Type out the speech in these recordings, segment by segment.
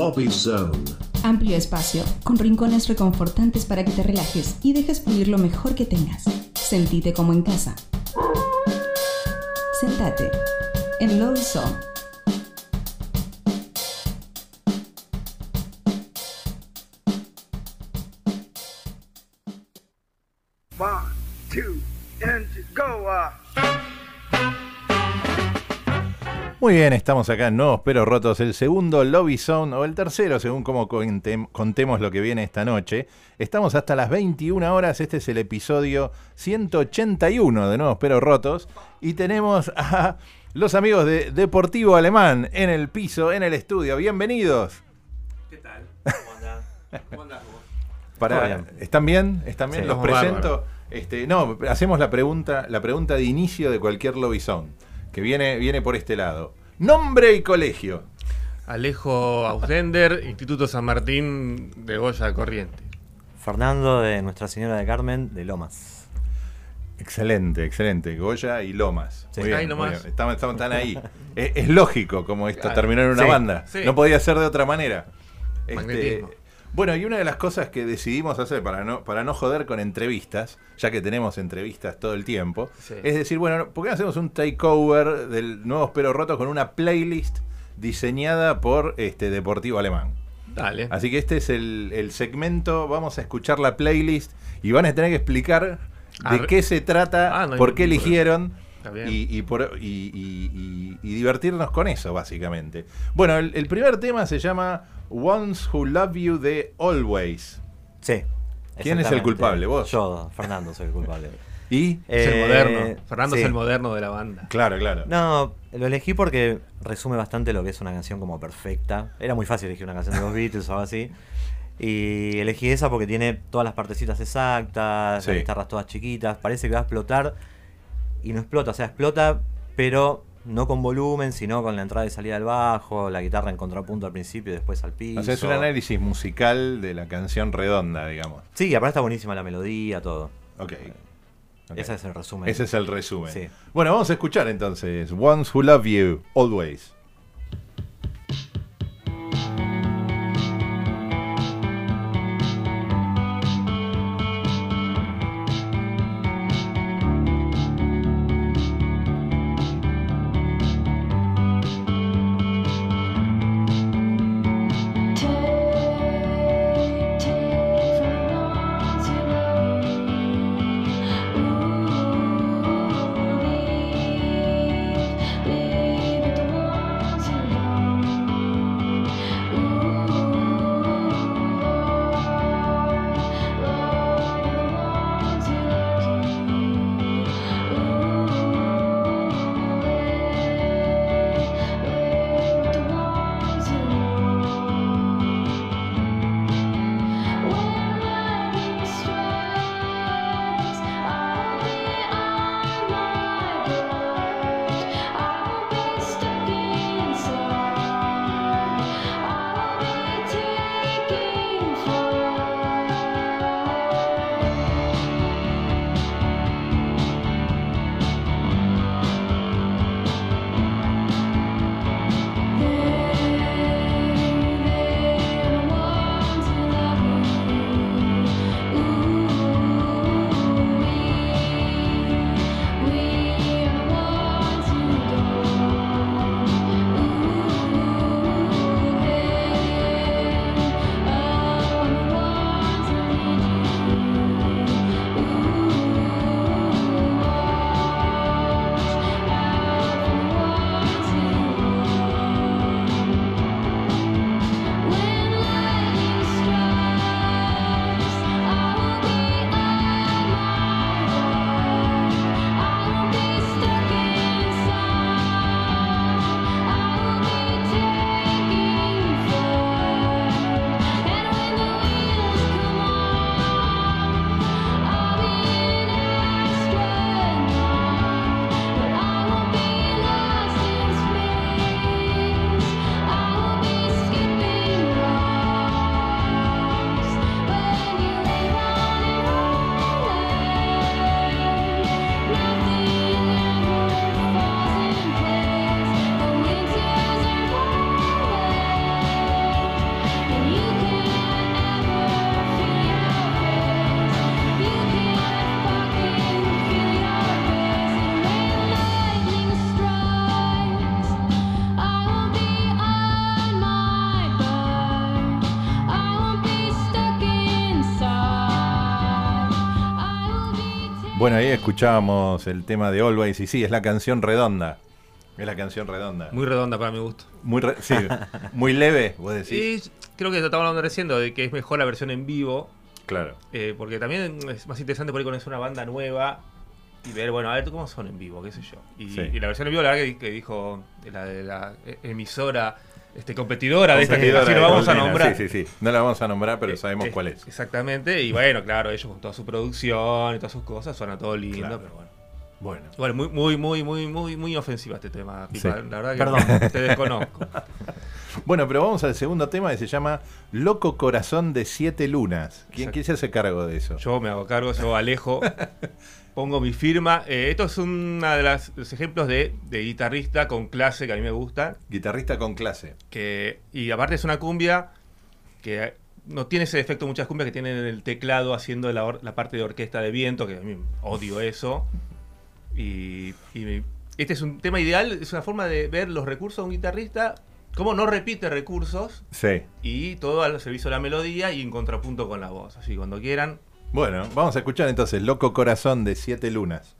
Lobby Zone. Amplio espacio, con rincones reconfortantes para que te relajes y dejes fluir lo mejor que tengas. Sentite como en casa. Sentate en Lobby Zone. Muy bien, estamos acá en Nuevos Pero Rotos, el segundo Lobby Zone, o el tercero, según cómo contem- contemos lo que viene esta noche. Estamos hasta las 21 horas, este es el episodio 181 de Nuevos Pero Rotos, y tenemos a los amigos de Deportivo Alemán en el piso, en el estudio. Bienvenidos. ¿Qué tal? ¿Cómo andás? ¿Cómo andás vos? Para, bien. ¿Están bien? ¿Están bien? Sí, Los presento. Este, no, hacemos la pregunta, la pregunta de inicio de cualquier Lobby Zone, que viene, viene por este lado. Nombre y colegio. Alejo Ausdender, Instituto San Martín de Goya Corriente. Fernando de Nuestra Señora de Carmen de Lomas. Excelente, excelente. Goya y Lomas. Sí. Muy bien, Ahí muy nomás. bien. Estamos, estamos tan ahí. es, es lógico como esto Claro. terminó en una Sí. banda. Sí. No podía ser de otra manera. Este, Magnetismo. Bueno, y una de las cosas que decidimos hacer para no, para no joder con entrevistas, ya que tenemos entrevistas todo el tiempo, Sí. es decir, bueno, ¿por qué no hacemos un takeover del Nuevos Pero Rotos con una playlist diseñada por este Deportivo Alemán? Dale. Así que este es el, el segmento, vamos a escuchar la playlist y van a tener que explicar de Ar- qué se trata, Ah, no por qué eligieron. Y, y por- y- y- y- y divertirnos con eso, básicamente. Bueno, el, el primer tema se llama Ones Who Love You de Always. Sí. ¿Quién es el culpable? ¿Vos? Yo, Fernando, soy el culpable. Y, es el Eh, moderno. Fernando sí. es el moderno de la banda. claro, claro. No, lo elegí porque resume bastante lo que es una canción como perfecta. Era muy fácil elegir una canción de los Beatles o algo así. Y elegí esa porque tiene todas las partecitas exactas, Sí. las guitarras todas chiquitas. Parece que va a explotar y no explota. O sea, explota, pero no con volumen, sino con la entrada y salida del bajo, la guitarra en contrapunto al principio y después al piso. O sea, es un análisis musical de la canción redonda, digamos. Sí, aparte está buenísima la melodía, todo. Ok. Ok. Ese es el resumen. Ese es el resumen. Sí. Bueno, vamos a escuchar entonces Ones Who Love You, Always. Ahí escuchábamos el tema de Always y sí, es la canción redonda. Es la canción redonda. Muy redonda para mi gusto. Muy, re- sí, muy leve, vos decís. Y creo que estaba hablando recién de que es mejor la versión en vivo. Claro. eh, porque también es más interesante por ahí conocer una banda nueva y ver, bueno, a ver cómo son en vivo, qué sé yo. Y, Sí. y la versión en vivo, la verdad que, que dijo la de la emisora este, competidora de esta que así no vamos a nombrar. Sí, sí, sí. No la vamos a nombrar, pero Eh, sabemos eh, cuál es. Exactamente, y bueno, claro, ellos con toda su producción y todas sus cosas suena todo lindo, Claro. pero bueno. Bueno. Igual, muy, muy, muy, muy, muy, muy ofensiva este tema, Pipa. Sí. La verdad que Perdón. te desconozco. Bueno, pero vamos al segundo tema que se llama Loco Corazón de Siete Lunas. ¿Quién, quién se hace cargo de eso? Yo me hago cargo, yo alejo, pongo mi firma. Eh, esto es uno de las- los ejemplos de, de guitarrista con clase que a mí me gusta. Guitarrista con clase. Que, y aparte es una cumbia que no tiene ese efecto muchas cumbias que tienen el teclado haciendo la parte de orquesta de viento, que a mí odio eso. Y, y este es un tema ideal, es una forma de ver los recursos de un guitarrista, cómo no repite recursos Sí. y todo al servicio de la melodía y en contrapunto con la voz. Así cuando quieran. Bueno, vamos a escuchar entonces Loco Corazón de Siete Lunas.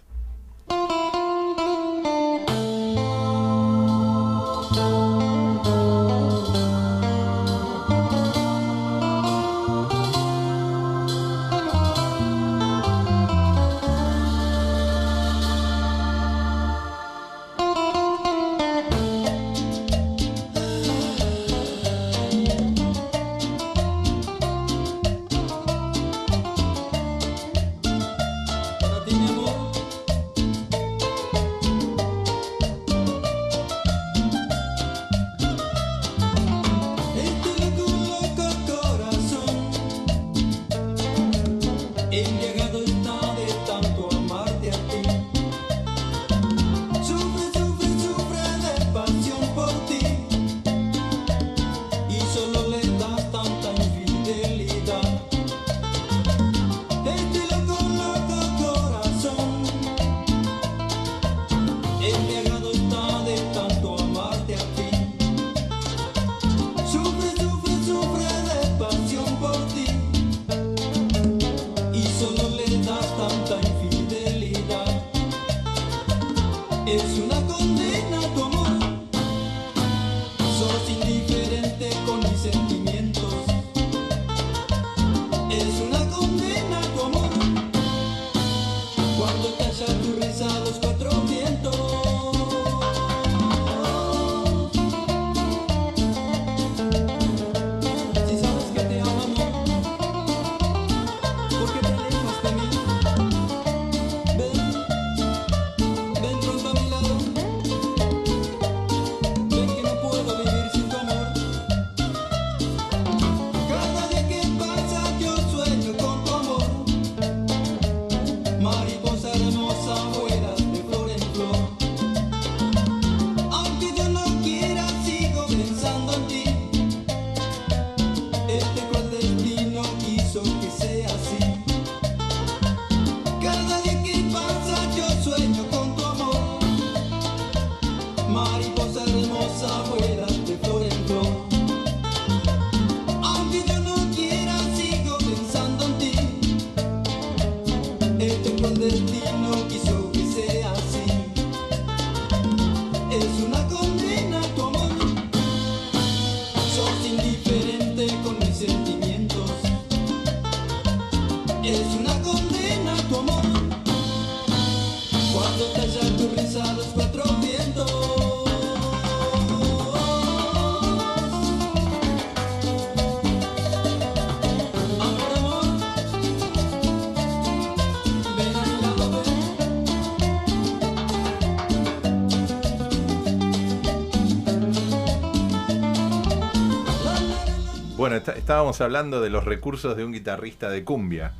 Estábamos hablando de los recursos de un guitarrista de cumbia.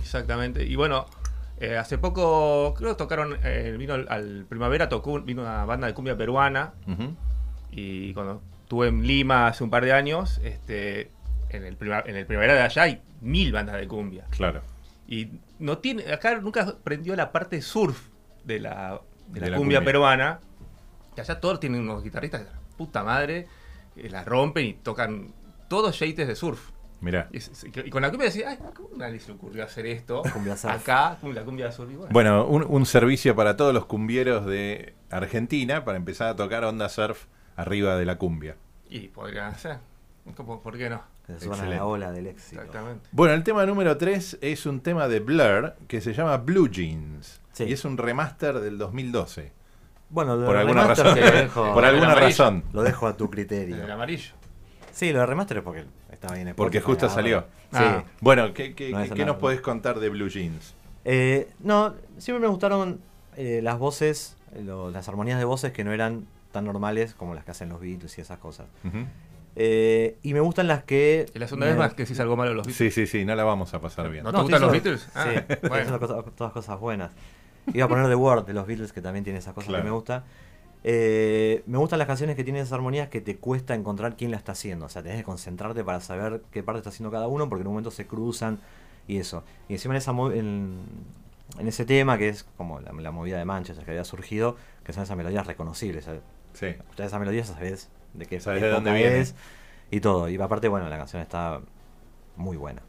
Exactamente. Y bueno, eh, hace poco, creo que tocaron, eh, vino al, al Primavera, tocó, vino una banda de cumbia peruana. Y cuando estuve en Lima hace un par de años, este, en, el prima- en el Primavera de allá hay mil bandas de cumbia. Claro. Y no tiene, acá nunca prendió la parte surf de la, de la De la cumbia, cumbia. peruana. Que allá todos tienen unos guitarristas, que, puta madre, eh, la rompen y tocan todos yates de surf. Mirá. Y, con la cumbia decía, ay, ¿cómo a nadie se le ocurrió hacer esto? Cumbia surf. Acá, la cumbia surf. bueno. Bueno, un, un servicio para todos los cumbieros de Argentina para empezar a tocar onda surf arriba de la cumbia. Y podrían hacer. ¿Cómo- ¿Por qué no? Que se la ola del éxito. Exactamente. Bueno, el tema número 3 es un tema de Blur que se llama Blue Jeans. Sí. Y es un remaster del 2012. Bueno, lo Por de alguna razón. dejo, Por alguna amarillo. razón. lo dejo a tu En el criterio. amarillo. Sí, lo de remaster es porque estaba bien. en Porque justo salió. Sí. Ah. Bueno, ¿qué, qué- No qué nos podés contar de Blue Jeans? Eh, no, siempre me gustaron eh, las voces, lo- las armonías de voces que no eran tan normales como las que hacen los Beatles y esas cosas. Eh, y me gustan las que... Y la segunda me- vez más que decís algo malo los Beatles. Sí, sí, sí, no la vamos a pasar bien. ¿No, No, te gustan los Beatles? Ah, sí, bueno. diciendo cosas- todas cosas buenas. Iba a poner The Word de los Beatles, que también tiene esas cosas Claro. que me gusta. Eh, me gustan las canciones que tienen esas armonías que te cuesta encontrar quién la está haciendo. O sea, tenés que concentrarte para saber qué parte está haciendo cada uno, porque en un momento se cruzan y eso. Y encima en, esa en, en ese tema, que es como la, la movida de Manchester que había surgido, que son esas melodías reconocibles. ¿sabes? Sí. Escuchás esa melodía, sabés de qué Sabés de dónde viene. es y todo. Y aparte, bueno, la canción está muy buena.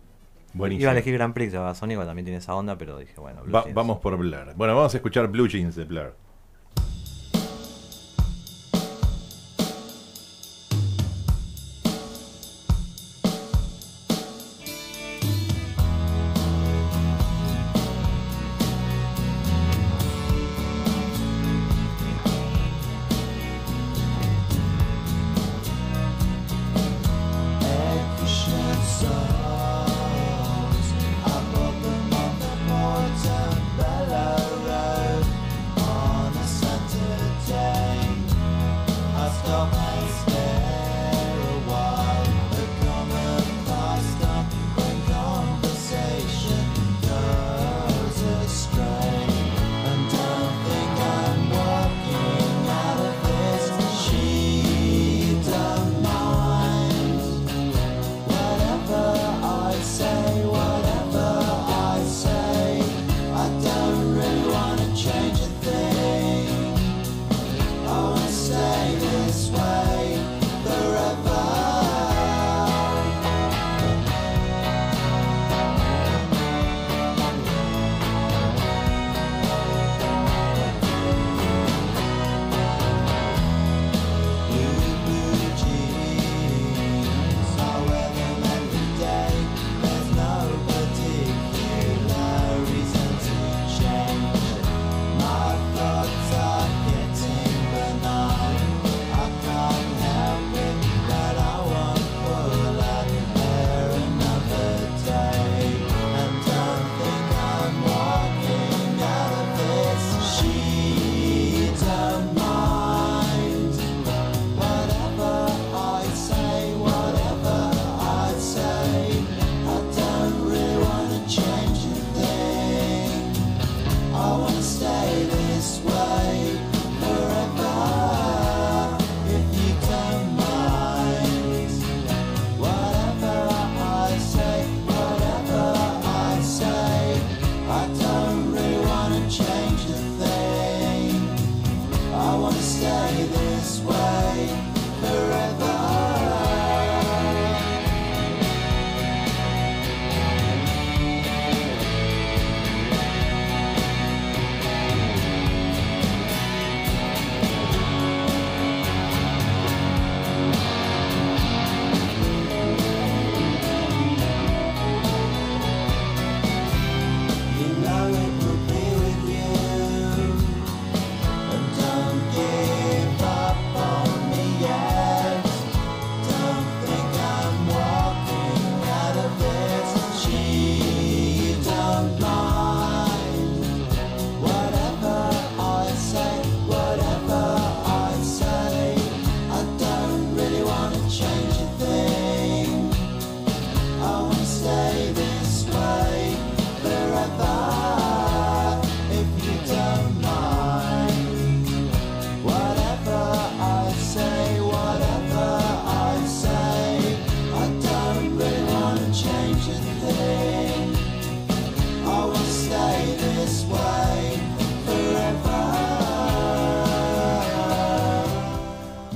Buenísimo. Iba a elegir Grand Prix de Babasónico, también tiene esa onda, pero dije, bueno, Blue Va- Jeans. vamos por Blur. Bueno, vamos a escuchar Blue Jeans de Blur.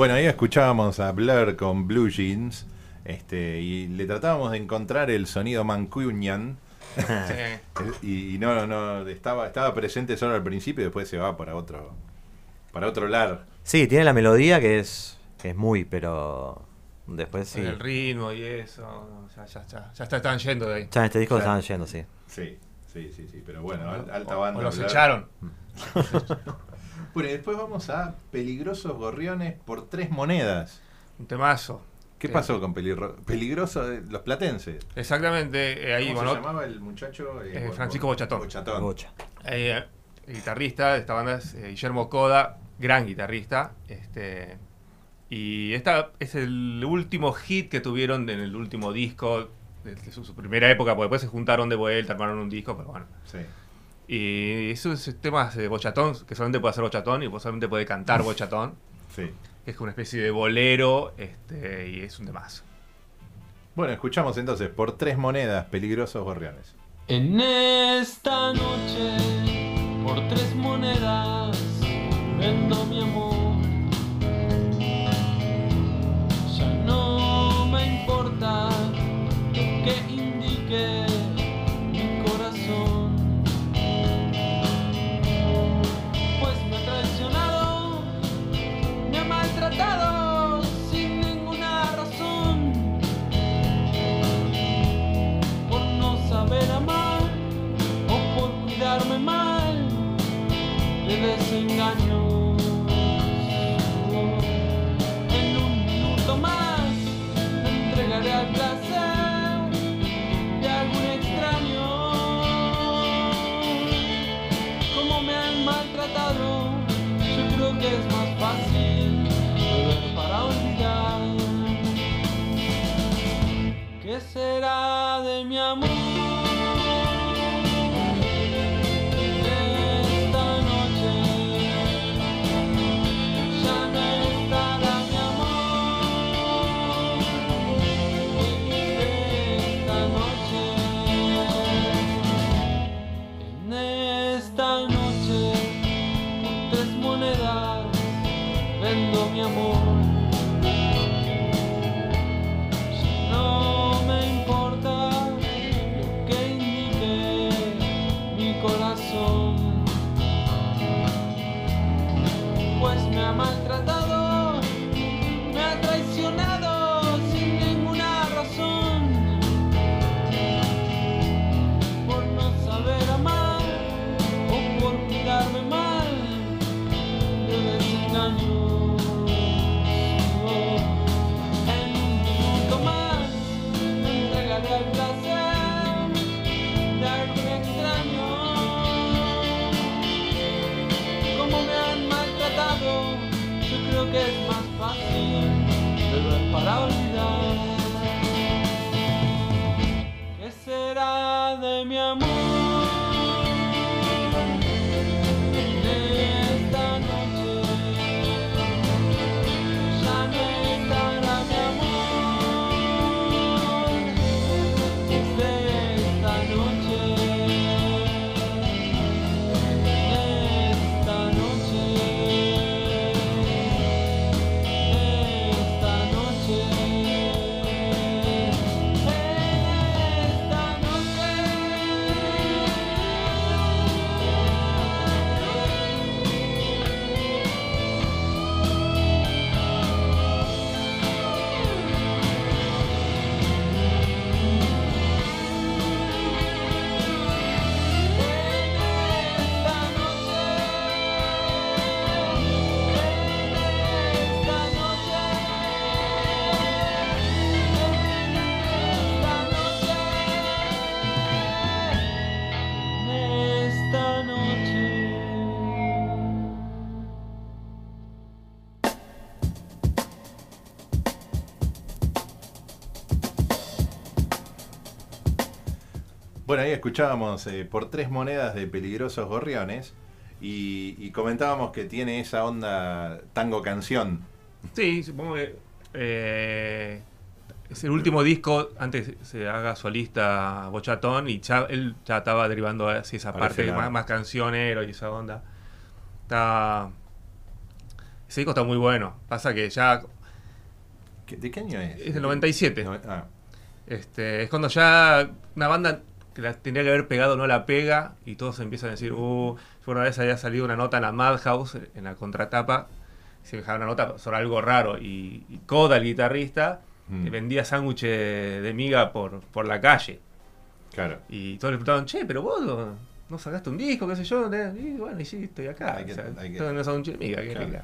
Bueno, ahí escuchábamos a Blur con Blue Jeans. Este, y le tratábamos de encontrar el sonido mancunian. Sí. Y, y no, no, estaba, estaba presente solo al principio y después se va para otro, para otro lar. Sí, tiene la melodía que es, que es muy, pero después sí. El ritmo y eso. Ya, ya, ya, ya está- estaban yendo de ahí. Ya en este disco Ya. estaban yendo, sí. Sí, sí, sí, sí. Pero bueno, al- alta O- banda. o los Blur. echaron. Bueno, y después vamos a Peligrosos Gorriones por tres monedas. Un temazo. ¿Qué Sí. pasó con Peligro- Peligroso? de Los platenses. Exactamente. eh, ahí, ¿Cómo bueno, se llamaba el muchacho? Eh, Francisco Bo- Bochatón. Bochatón. Bocha. eh, el guitarrista de esta banda es eh, Guillermo Coda, gran guitarrista. Este, y esta es el último hit que tuvieron en el último disco, de, de su, su primera época, porque después se juntaron de vuelta, armaron un disco, pero bueno. Sí. Y esos temas de Bochatón, que solamente puede hacer Bochatón y solamente puede cantar Bochatón, Sí. que es una especie de bolero, este, y es un temazo. Bueno, escuchamos entonces por tres monedas Peligrosos Gorriones. En esta noche, por tres monedas, vendo mi amor. Ahí escuchábamos eh, por tres monedas de Peligrosos Gorriones y, y comentábamos que tiene esa onda tango canción. Sí, supongo que eh, es el último disco antes se haga solista Bochatón y ya, él ya estaba derivando hacia esa parte más, más cancionero y esa onda. Está. Ese disco está muy bueno. Pasa que ya ¿Qué- ¿De qué año es? Es del 97. No, ah, Este, es cuando ya una banda que la tendría que haber pegado no la pega y todos empiezan a decir, uh, yo una vez había salido una nota en la Madhouse, en la contratapa, se dejaba una nota sobre algo raro y, y Koda, el guitarrista, Mm. vendía sándwiches de miga por, por la calle. claro. Y todos le preguntaban, che, pero vos no, no sacaste un disco, qué sé yo. ¿eh?". Y bueno, y sí, estoy acá. Hay que- o sea, hay que- de miga.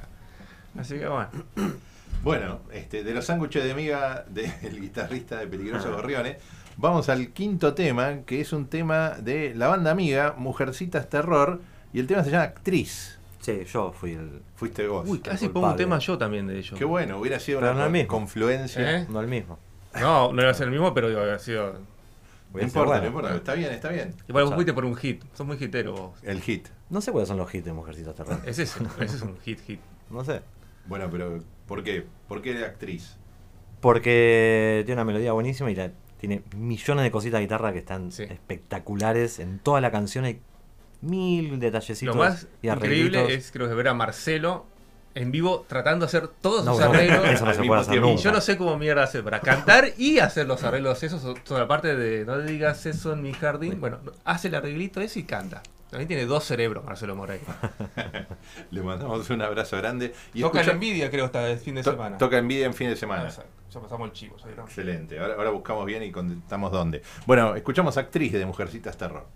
Así que bueno. Bueno, este, de los sándwiches de miga del guitarrista de Peligrosos Gorriones, vamos al quinto tema, que es un tema de la banda amiga, Mujercitas Terror, y el tema se llama Actriz. Sí, yo fui el. Fuiste vos. Uy, casi pongo un tema yo también de ellos. Qué bueno, hubiera sido Pero una no confluencia. ¿Eh? No el mismo. No, no iba a ser el mismo, pero digo, había sido. No Hubiera importa, sido no importa, está bien, está bien. Igual vos fuiste por un hit. Sos muy hitero vos. El hit. No sé cuáles son los hits de Mujercitas Terror. Es ese, ese es un hit, hit. No sé. Bueno, pero ¿por qué? ¿Por qué de actriz? Porque tiene una melodía buenísima y la- tiene millones de cositas de guitarra que están Sí. espectaculares. En toda la canción hay mil detallecitos Lo más y increíble es creo que ver a Marcelo en vivo tratando de hacer todos No, sus no, arreglos. eso no se puede hacer tiempo. Y nunca. yo no sé cómo mierda hacer para cantar y hacer los arreglos esos o- toda la parte de no digas eso en mi jardín. Bueno, hace el arreglito ese y canta. También tiene dos cerebros Marcelo Moreira. Le mandamos un abrazo grande. Y Toca escucha- la envidia creo hasta el fin de to- semana. Toca envidia en fin de semana. Ah, ya pasamos el chivo. ¿sabes? Excelente. Ahora, ahora buscamos bien y contestamos dónde. Bueno, escuchamos actriz de Mujercitas Terror.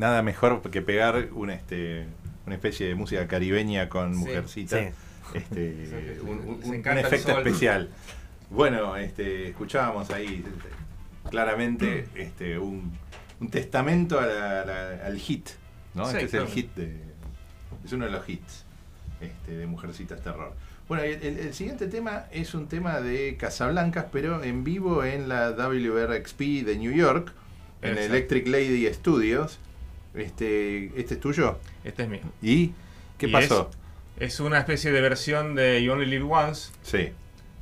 Nada mejor que pegar una, este, una especie de música caribeña con Sí. mujercita. Sí. Este, un, un- un efecto especial. Bueno, este, escuchábamos ahí claramente este, un, un testamento a la- la- al hit. ¿no? Sí, este es el hit de. Es uno de los hits este, de Mujercitas Terror. Bueno, el, el- el siguiente tema es un tema de Casablancas, pero en vivo en la WRXP de New York, en Exacto. Electric Lady Studios. Este, este es tuyo. Este es mío. ¿Y qué Y pasó? Es una especie de versión de You Only Live Once, Sí.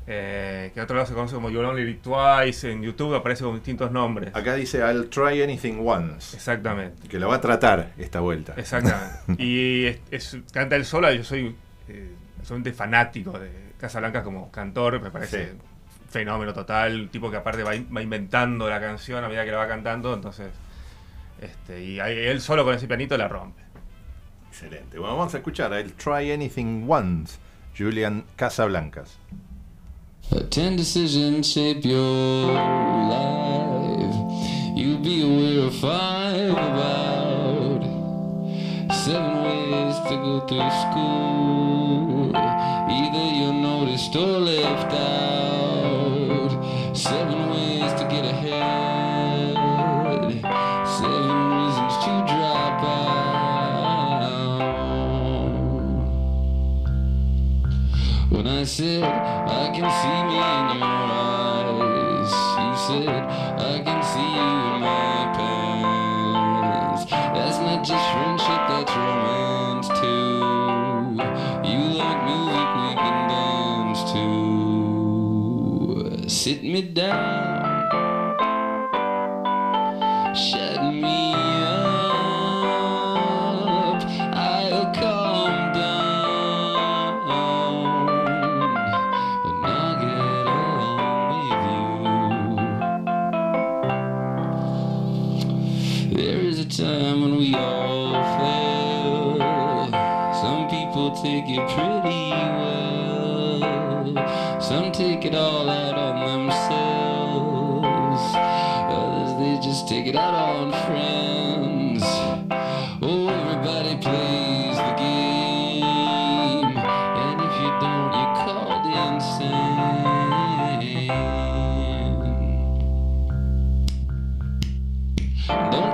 eh, que en otro lado se conoce como You Only Live Twice, en YouTube aparece con distintos nombres. Acá dice I'll try anything once. Exactamente. Que lo va a tratar esta vuelta. Exactamente. y es, es- canta él sola, yo soy eh, absolutamente fanático de Casablanca como cantor, me parece Sí. fenómeno total, un tipo que aparte va, in- va inventando la canción a medida que la va cantando, entonces, este, y ahí él solo con ese pianito la rompe. Excelente. Bueno, vamos a escuchar I'll try anything once. Julian Casablancas. Ten decisions shape your life. You'll be aware of five about seven ways to go through school. Either you're noticed or left out. Can see me in your eyes, you said I can see you in my pants. That's not just friendship, that's romance too. You like music we can dance to. Sit me down.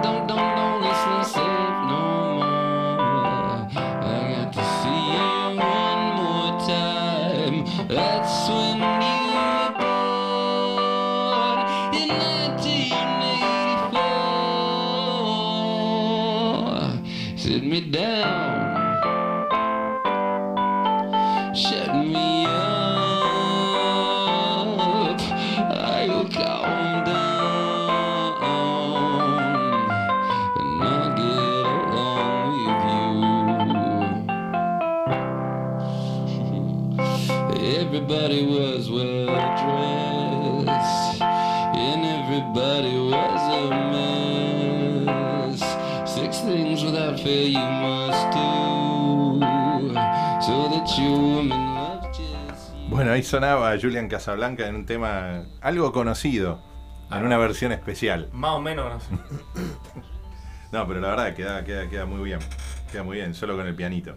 don't, don't, don't. Ahí sonaba Julian Casablanca en un tema algo conocido, en una versión especial. Más o menos, no sé. No, pero la verdad queda, queda, queda muy bien. Queda muy bien, solo con el pianito.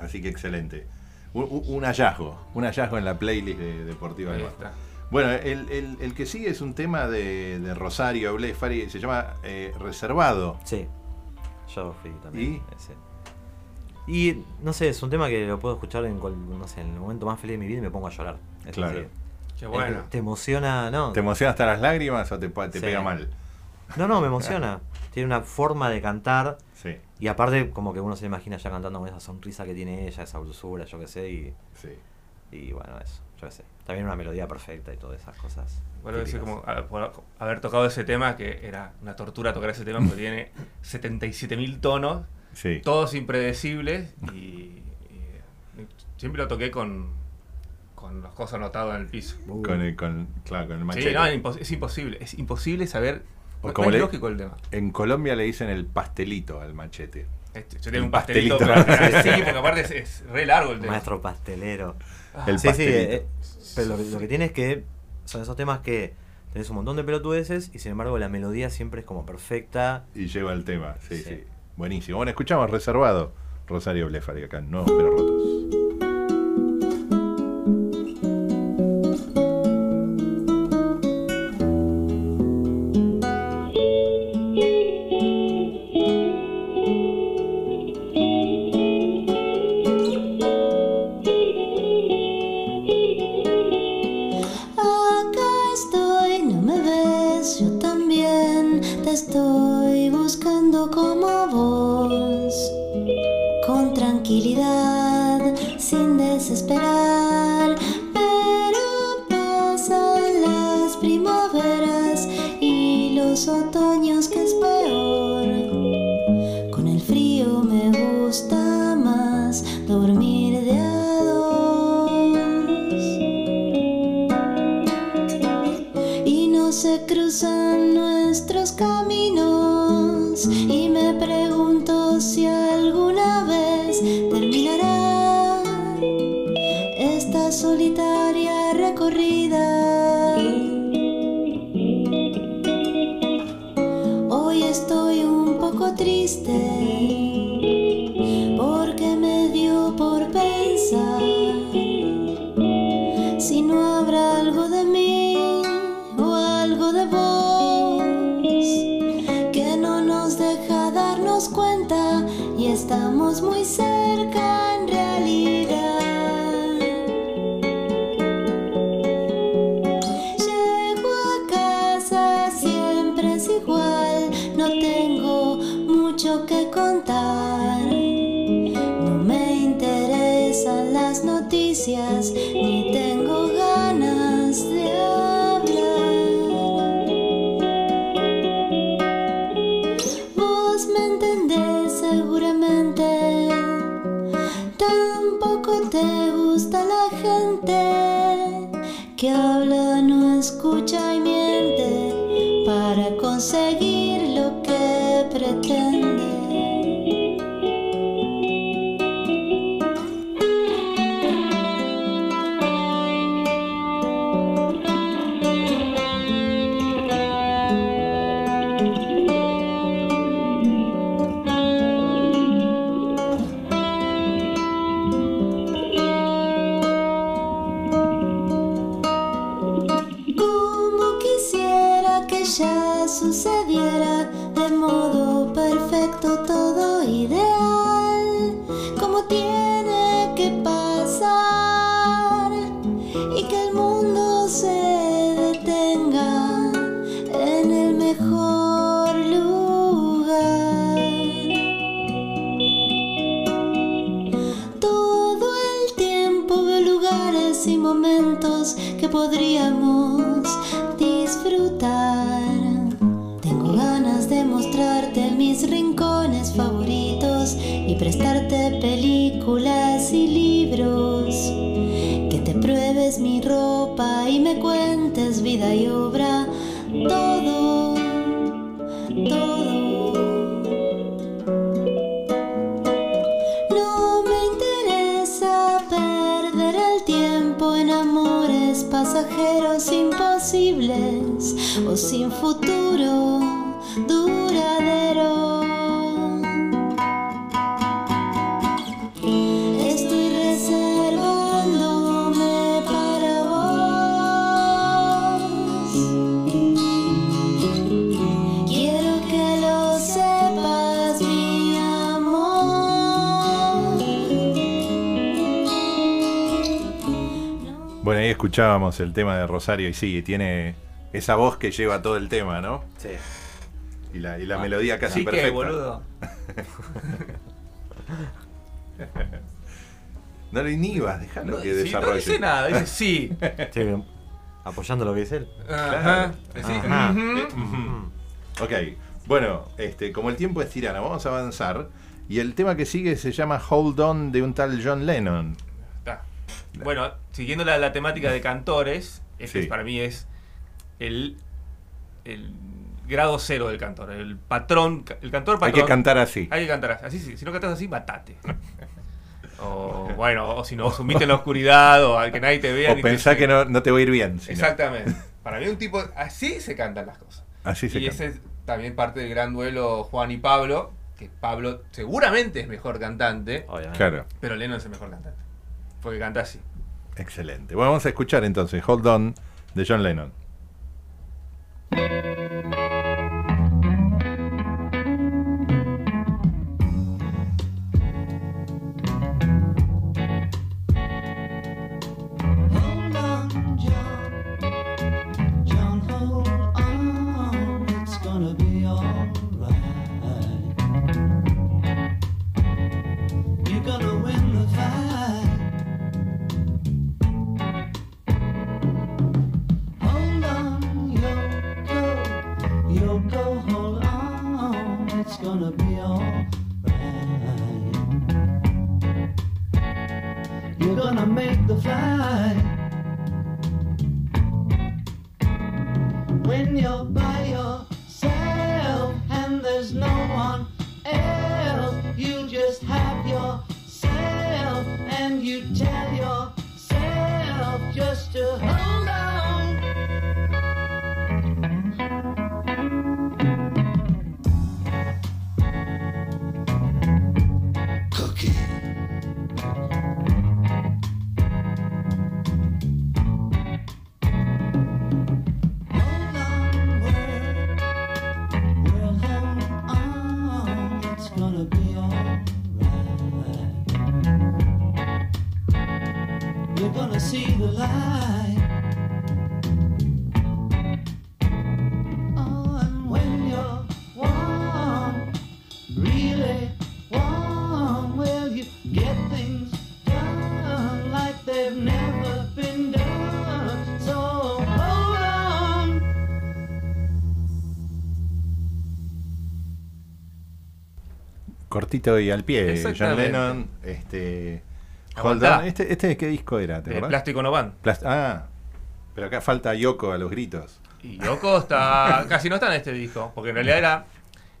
Así que excelente. Un, hallazgo, un hallazgo en la playlist de Deportiva Ahí Alba. está. Bueno, el, el- el que sigue es un tema de, de Rosario Blefari, se llama eh, Reservado. Sí, yo fui también. ¿Y? ese. Y no sé, es un tema que lo puedo escuchar en, cual- no sé, en el momento más feliz de mi vida y me pongo a llorar. Es Claro. Qué bueno. Te emociona, ¿no? ¿Te emociona hasta las lágrimas o te, pa- te Sí. pega mal? No, no, me emociona. Tiene una forma de cantar Sí, y aparte como que uno se imagina ya cantando con esa sonrisa que tiene ella, esa dulzura, yo qué sé, y, sí. y bueno, eso, yo qué sé. También una melodía perfecta y todas esas cosas. Bueno, decir como a- por haber tocado ese tema, que era una tortura tocar ese tema porque tiene 77.000 tonos, Sí. todos impredecibles y, y siempre lo toqué con, con las cosas anotadas en el piso. Con el, con, claro, con el machete. Sí, no, es impos- es imposible, es imposible saber. O No, como no es le- lógico el tema. En Colombia le dicen el pastelito al machete. Este, yo tengo un pastelito, pastelito. para- sí, porque aparte es, es re largo el tema. Maestro pastelero. El sí, sí, pastelito. eh, pero lo, lo que tiene es que son esos temas que tenés un montón de pelotudeces y sin embargo la melodía siempre es como perfecta. Y lleva el tema, sí, sí. Sí. Buenísimo. Bueno, escuchamos reservado Rosario Blefari acá, no, pero rotos. despejo. Que escuchábamos el tema de Rosario y sí, tiene esa voz que lleva todo el tema, ¿no? Sí. Y la, y la melodía casi Así que, perfecta. boludo. No lo inhibas, déjalo No, que sí, no desarrolle. dice nada, dice sí. Sí, apoyando lo que dice él. Ajá. Sí, Ajá. ujú. Ok, bueno, este, como el tiempo es tirano, vamos a avanzar. Y el tema que sigue se llama Hold On de un tal John Lennon. Bueno, siguiendo la, la temática de cantores, este Sí. para mí es el, el grado cero del cantor. El patrón, el cantor Hay patrón. que cantar así. Hay que cantar así. así. sí. Si no cantas así, matate. O bueno, o si no, sumite en la oscuridad o al que nadie te vea. O te pensá que no, no te va a ir bien. si no. Exactamente. Para mí un tipo así se cantan las cosas. Así se y canta. ese es también parte del gran duelo Juan y Pablo, que Pablo seguramente es mejor cantante, Obviamente. Claro, pero Lennon es el mejor cantante. Porque canta así. excelente. Bueno, vamos a escuchar entonces Hold On de John Lennon. Cortito y al pie, John. Lennon. Este, Hold. Este, este qué disco era? ¿Te acordás? Plástico no van. Plast- ah, pero acá falta Yoko a los gritos. Y Yoko está. casi no está en este disco. Porque en realidad era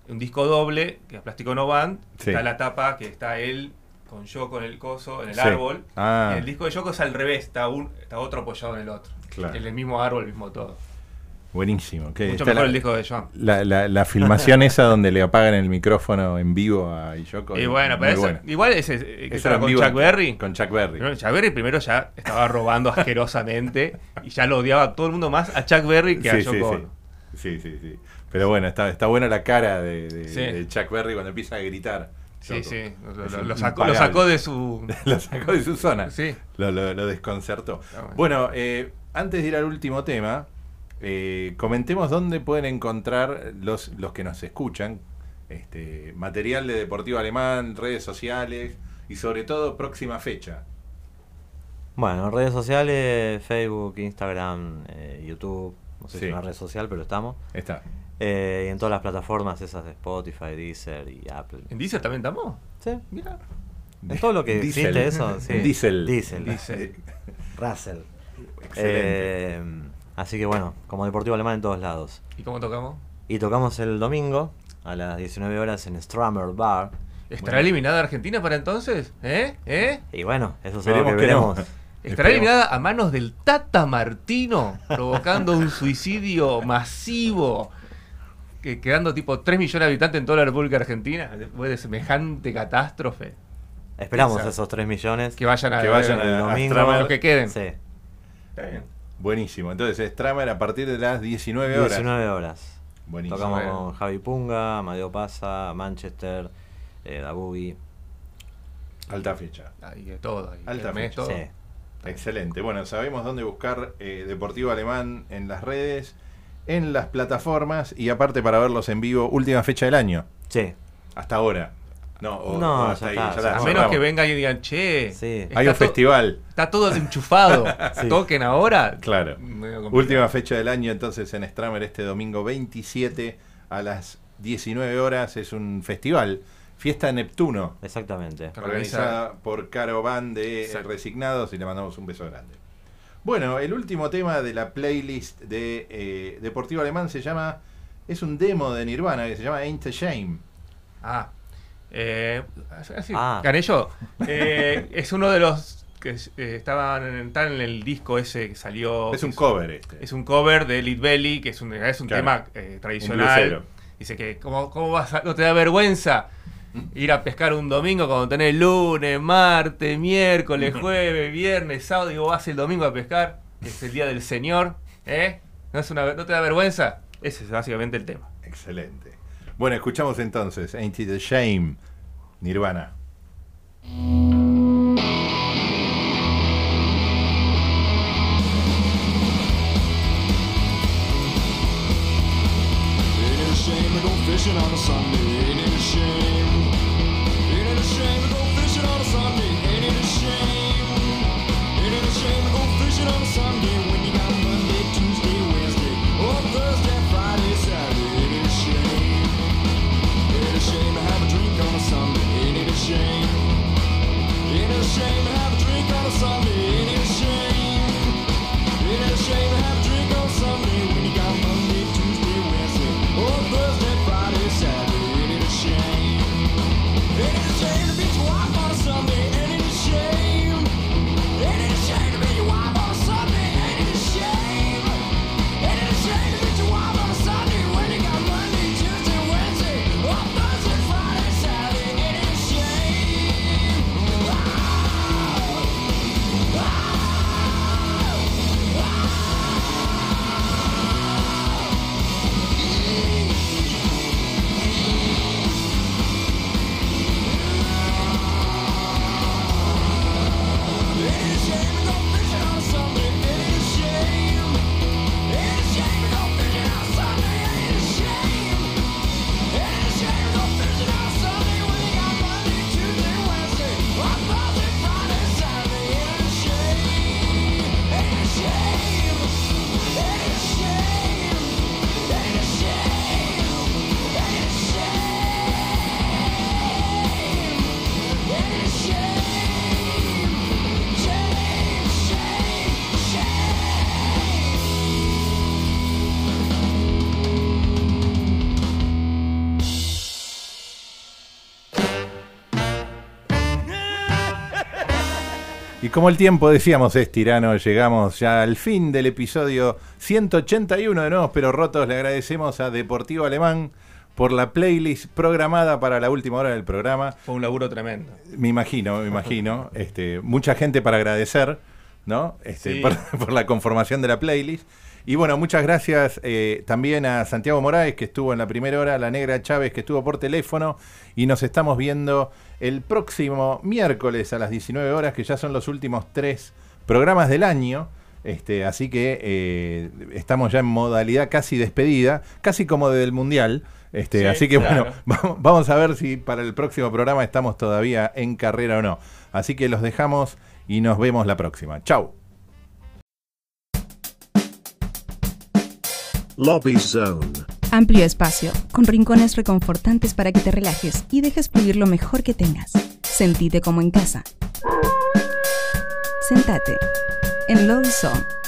un disco doble, que es Plástico No Van. Sí. Está la tapa que está él con Yoko en el coso, en el Sí. árbol. Ah. Y el disco de Yoko es al revés, está, un, está otro apoyado en el otro. Claro. En el mismo árbol, el mismo todo. Buenísimo. Mucho está mejor la, el disco de John. La, la- la filmación esa donde le apagan el micrófono en vivo a Yoko. Y bueno, pero eso, igual ese, eh, que Eso era con Chuck Berry. Con Chuck Berry. Primero, Chuck Berry primero ya estaba robando asquerosamente y ya lo odiaba todo el mundo más a Chuck Berry que a Sí, Yoko. sí. Sí, sí, sí. Pero bueno, está, está buena la cara de, de- Sí. de Chuck Berry cuando empieza a gritar. Sí, Yoko. sí. Lo, sacó, lo sacó de su. Lo sacó de su zona. Sí. Lo, lo- lo desconcertó. Ah, bueno. Bueno, eh, antes de ir al último tema, eh, comentemos dónde pueden encontrar los, los que nos escuchan este, material de Deportivo Alemán, redes sociales y sobre todo próxima fecha. Bueno, redes sociales, Facebook, Instagram, eh, YouTube. No sé Sí. si es una red social, pero estamos. Está. Eh, y en todas las plataformas esas de Spotify, Deezer y Apple. ¿En Deezer también estamos? Sí, Mira. en todo lo que Diesel. existe eso. Sí. Diesel. Diesel. Diesel. Russell. Excelente. Así que bueno, como Deportivo Alemán en todos lados. ¿Y cómo tocamos? Y tocamos el domingo a las 19 horas en Stramer Bar. ¿Estará eliminada Argentina para entonces? ¿Eh? ¿Eh? Y bueno, eso es Esperemos que que no. veremos. ¿Estará eliminada a manos del Tata Martino, provocando un suicidio masivo, que, quedando tipo 3 millones de habitantes en toda la República Argentina, después de semejante catástrofe? Esperamos Exacto. esos 3 millones. Que vayan a Que vayan el a- a domingo. Stramer. los que queden. Sí, Está bien. Buenísimo. Entonces, Stramer a partir de las 19 horas. 19 horas. Buenísimo. Tocamos con Javi Punga, Amadeo Pasa, Manchester, eh, Dabugi. Alta fecha. Ahí de todo. Ahí, Alta fecha. todo. Sí. Excelente. Bueno, sabemos dónde buscar eh, Deportivo Alemán en las redes, en las plataformas y aparte para verlos en vivo, última fecha del año. Sí, Hasta ahora. No, o- No, o hasta ya ahí, está, ya ya la A menos que vengan y digan, che, Sí. Hay un festival. Está todo enchufado. Sí. Toquen ahora. Claro. Última fecha del año entonces en Stramer este domingo 27 a las 19 horas. Es un festival, Fiesta Neptuno, exactamente. Organizada. por Caro Van de Exacto. Resignados y le mandamos un beso grande. Bueno, el último tema de la playlist de eh, Deportivo Alemán se llama, es un demo de Nirvana que se llama Ain't a Shame. Ah. Eh, así, Ah. Canello, eh, es uno de los que eh, estaban en, están en el disco ese que salió. Es un cover este. Es un cover de Lead Belly, que es un, es un Claro. tema eh, Un tradicional. Dice que, ¿cómo, cómo vas a- ¿no te da vergüenza ir a pescar un domingo cuando tenés lunes, martes, miércoles, jueves, viernes, sábado y vos vas el domingo a pescar, que es el día del Señor? ¿Eh? ¿No, es una, ¿No te da vergüenza? Ese es básicamente el tema. Excelente. Bueno, escuchamos entonces Ain't It a Shame, Nirvana. Shame to have a drink on a Sunday? Como el tiempo, decíamos, es tirano, llegamos ya al fin del episodio 181 de Nuevos Pero Rotos. Le agradecemos a Deportivo Alemán por la playlist programada para la última hora del programa. Fue un laburo tremendo. Me imagino, me imagino. Este, mucha gente para agradecer, ¿no? Este, Sí. por, por la conformación de la playlist. Y bueno, muchas gracias eh, también a Santiago Moraes, que estuvo en la primera hora, a la Negra Chávez, que estuvo por teléfono. Y nos estamos viendo el próximo miércoles a las 19 horas, que ya son los últimos tres programas del año. Este, así que eh, estamos ya en modalidad casi despedida, casi como del Mundial. Este, Sí, así que claro. bueno, vamos- vamos a ver si para el próximo programa estamos todavía en carrera o no. Así que los dejamos y nos vemos la próxima. Chau. Lobby Zone. Amplio espacio, con rincones reconfortantes para que te relajes y dejes fluir lo mejor que tengas. Sentite como en casa. Sentate en Lobby Zone.